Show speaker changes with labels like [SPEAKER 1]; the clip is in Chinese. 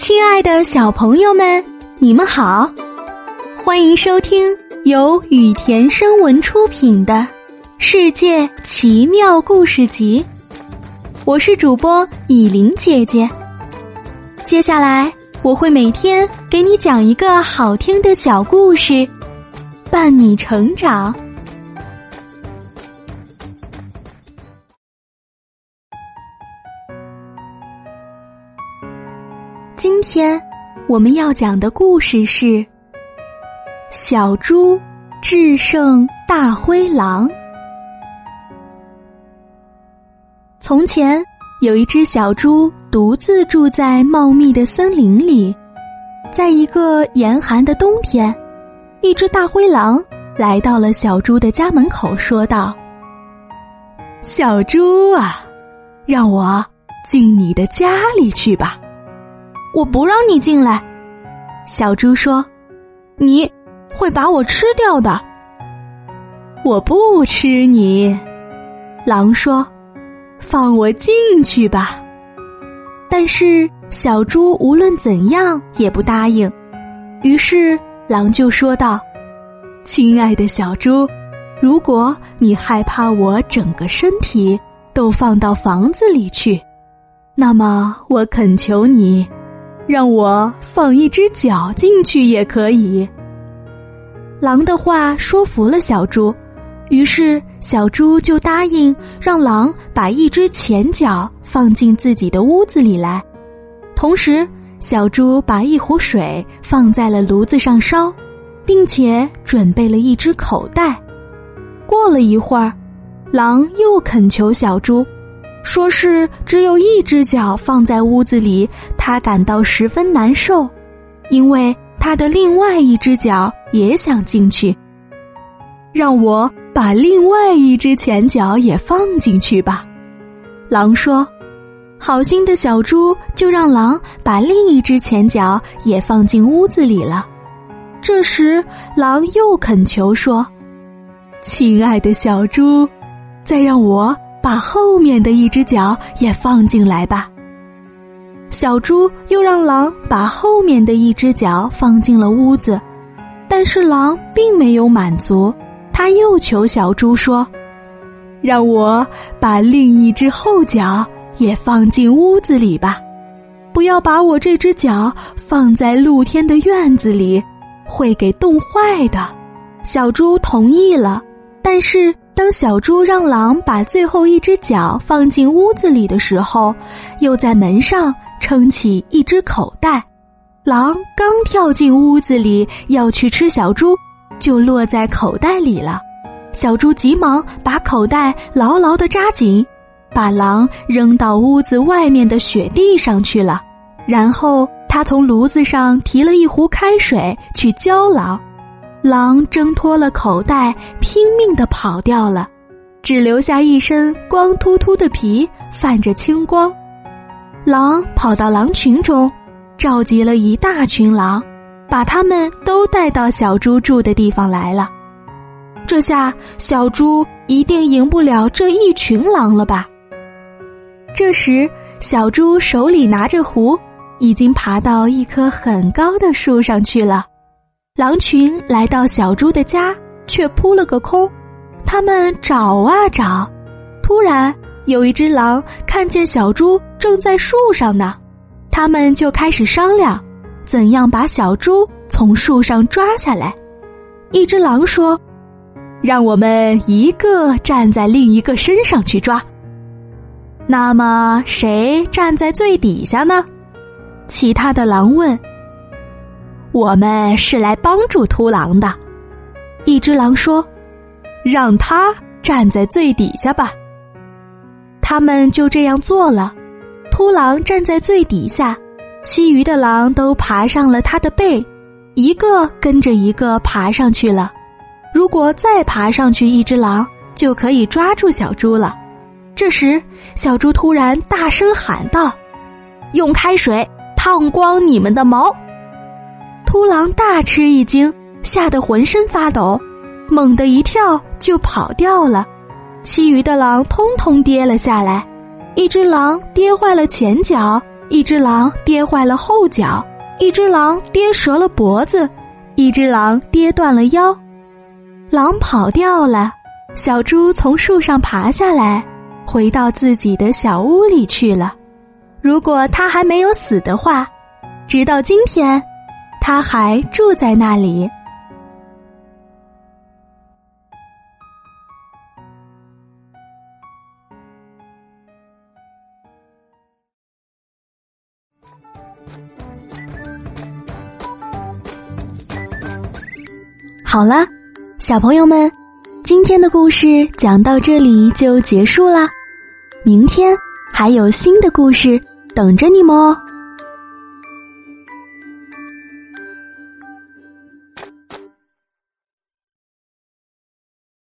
[SPEAKER 1] 亲爱的小朋友们，你们好，欢迎收听由雨田声文出品的《世界奇妙故事集》，我是主播以琳姐姐。接下来我会每天给你讲一个好听的小故事，伴你成长。天我们要讲的故事是《小猪制胜大灰狼》。从前有一只小猪独自住在茂密的森林里，在一个严寒的冬天，一只大灰狼来到了小猪的家门口，说道：“小猪啊，让我进你的家里去吧。”
[SPEAKER 2] 我不让你进来，
[SPEAKER 1] 小猪说：“
[SPEAKER 2] 你会把我吃掉的。”
[SPEAKER 1] 我不吃你，狼说：“放我进去吧。”但是小猪无论怎样也不答应。于是狼就说道：“亲爱的小猪，如果你害怕我整个身体都放到房子里去，那么我恳求你。”让我放一只脚进去也可以。狼的话说服了小猪，于是小猪就答应让狼把一只前脚放进自己的屋子里来。同时，小猪把一壶水放在了炉子上烧，并且准备了一只口袋。过了一会儿，狼又恳求小猪。说是只有一只脚放在屋子里，他感到十分难受，因为他的另外一只脚也想进去。让我把另外一只前脚也放进去吧，狼说。好心的小猪就让狼把另一只前脚也放进屋子里了。这时，狼又恳求说：“亲爱的小猪，再让我。”把后面的一只脚也放进来吧。小猪又让狼把后面的一只脚放进了屋子，但是狼并没有满足，他又求小猪说：“让我把另一只后脚也放进屋子里吧，不要把我这只脚放在露天的院子里，会给冻坏的。”小猪同意了，但是。当小猪让狼把最后一只脚放进屋子里的时候，又在门上撑起一只口袋。狼刚跳进屋子里要去吃小猪，就落在口袋里了。小猪急忙把口袋牢牢的扎紧，把狼扔到屋子外面的雪地上去了。然后他从炉子上提了一壶开水去浇狼。狼挣脱了口袋，拼命的跑掉了，只留下一身光秃秃的皮，泛着青光。狼跑到狼群中，召集了一大群狼，把他们都带到小猪住的地方来了。这下小猪一定赢不了这一群狼了吧？这时，小猪手里拿着壶，已经爬到一棵很高的树上去了。狼群来到小猪的家，却扑了个空。他们找啊找，突然有一只狼看见小猪正在树上呢，他们就开始商量，怎样把小猪从树上抓下来。一只狼说：“让我们一个站在另一个身上去抓。”那么谁站在最底下呢？其他的狼问。我们是来帮助秃狼的，一只狼说：“让他站在最底下吧。”他们就这样做了。秃狼站在最底下，其余的狼都爬上了他的背，一个跟着一个爬上去了。如果再爬上去一只狼，就可以抓住小猪了。这时，小猪突然大声喊道：“用开水烫光你们的毛！”秃狼大吃一惊，吓得浑身发抖，猛地一跳就跑掉了。其余的狼通通跌了下来，一只狼跌坏了前脚，一只狼跌坏了后脚，一只狼跌折了脖子，一只狼跌断了腰。狼跑掉了，小猪从树上爬下来，回到自己的小屋里去了。如果他还没有死的话，直到今天，他还住在那里。好了，小朋友们，今天的故事讲到这里就结束啦。明天还有新的故事等着你们哦。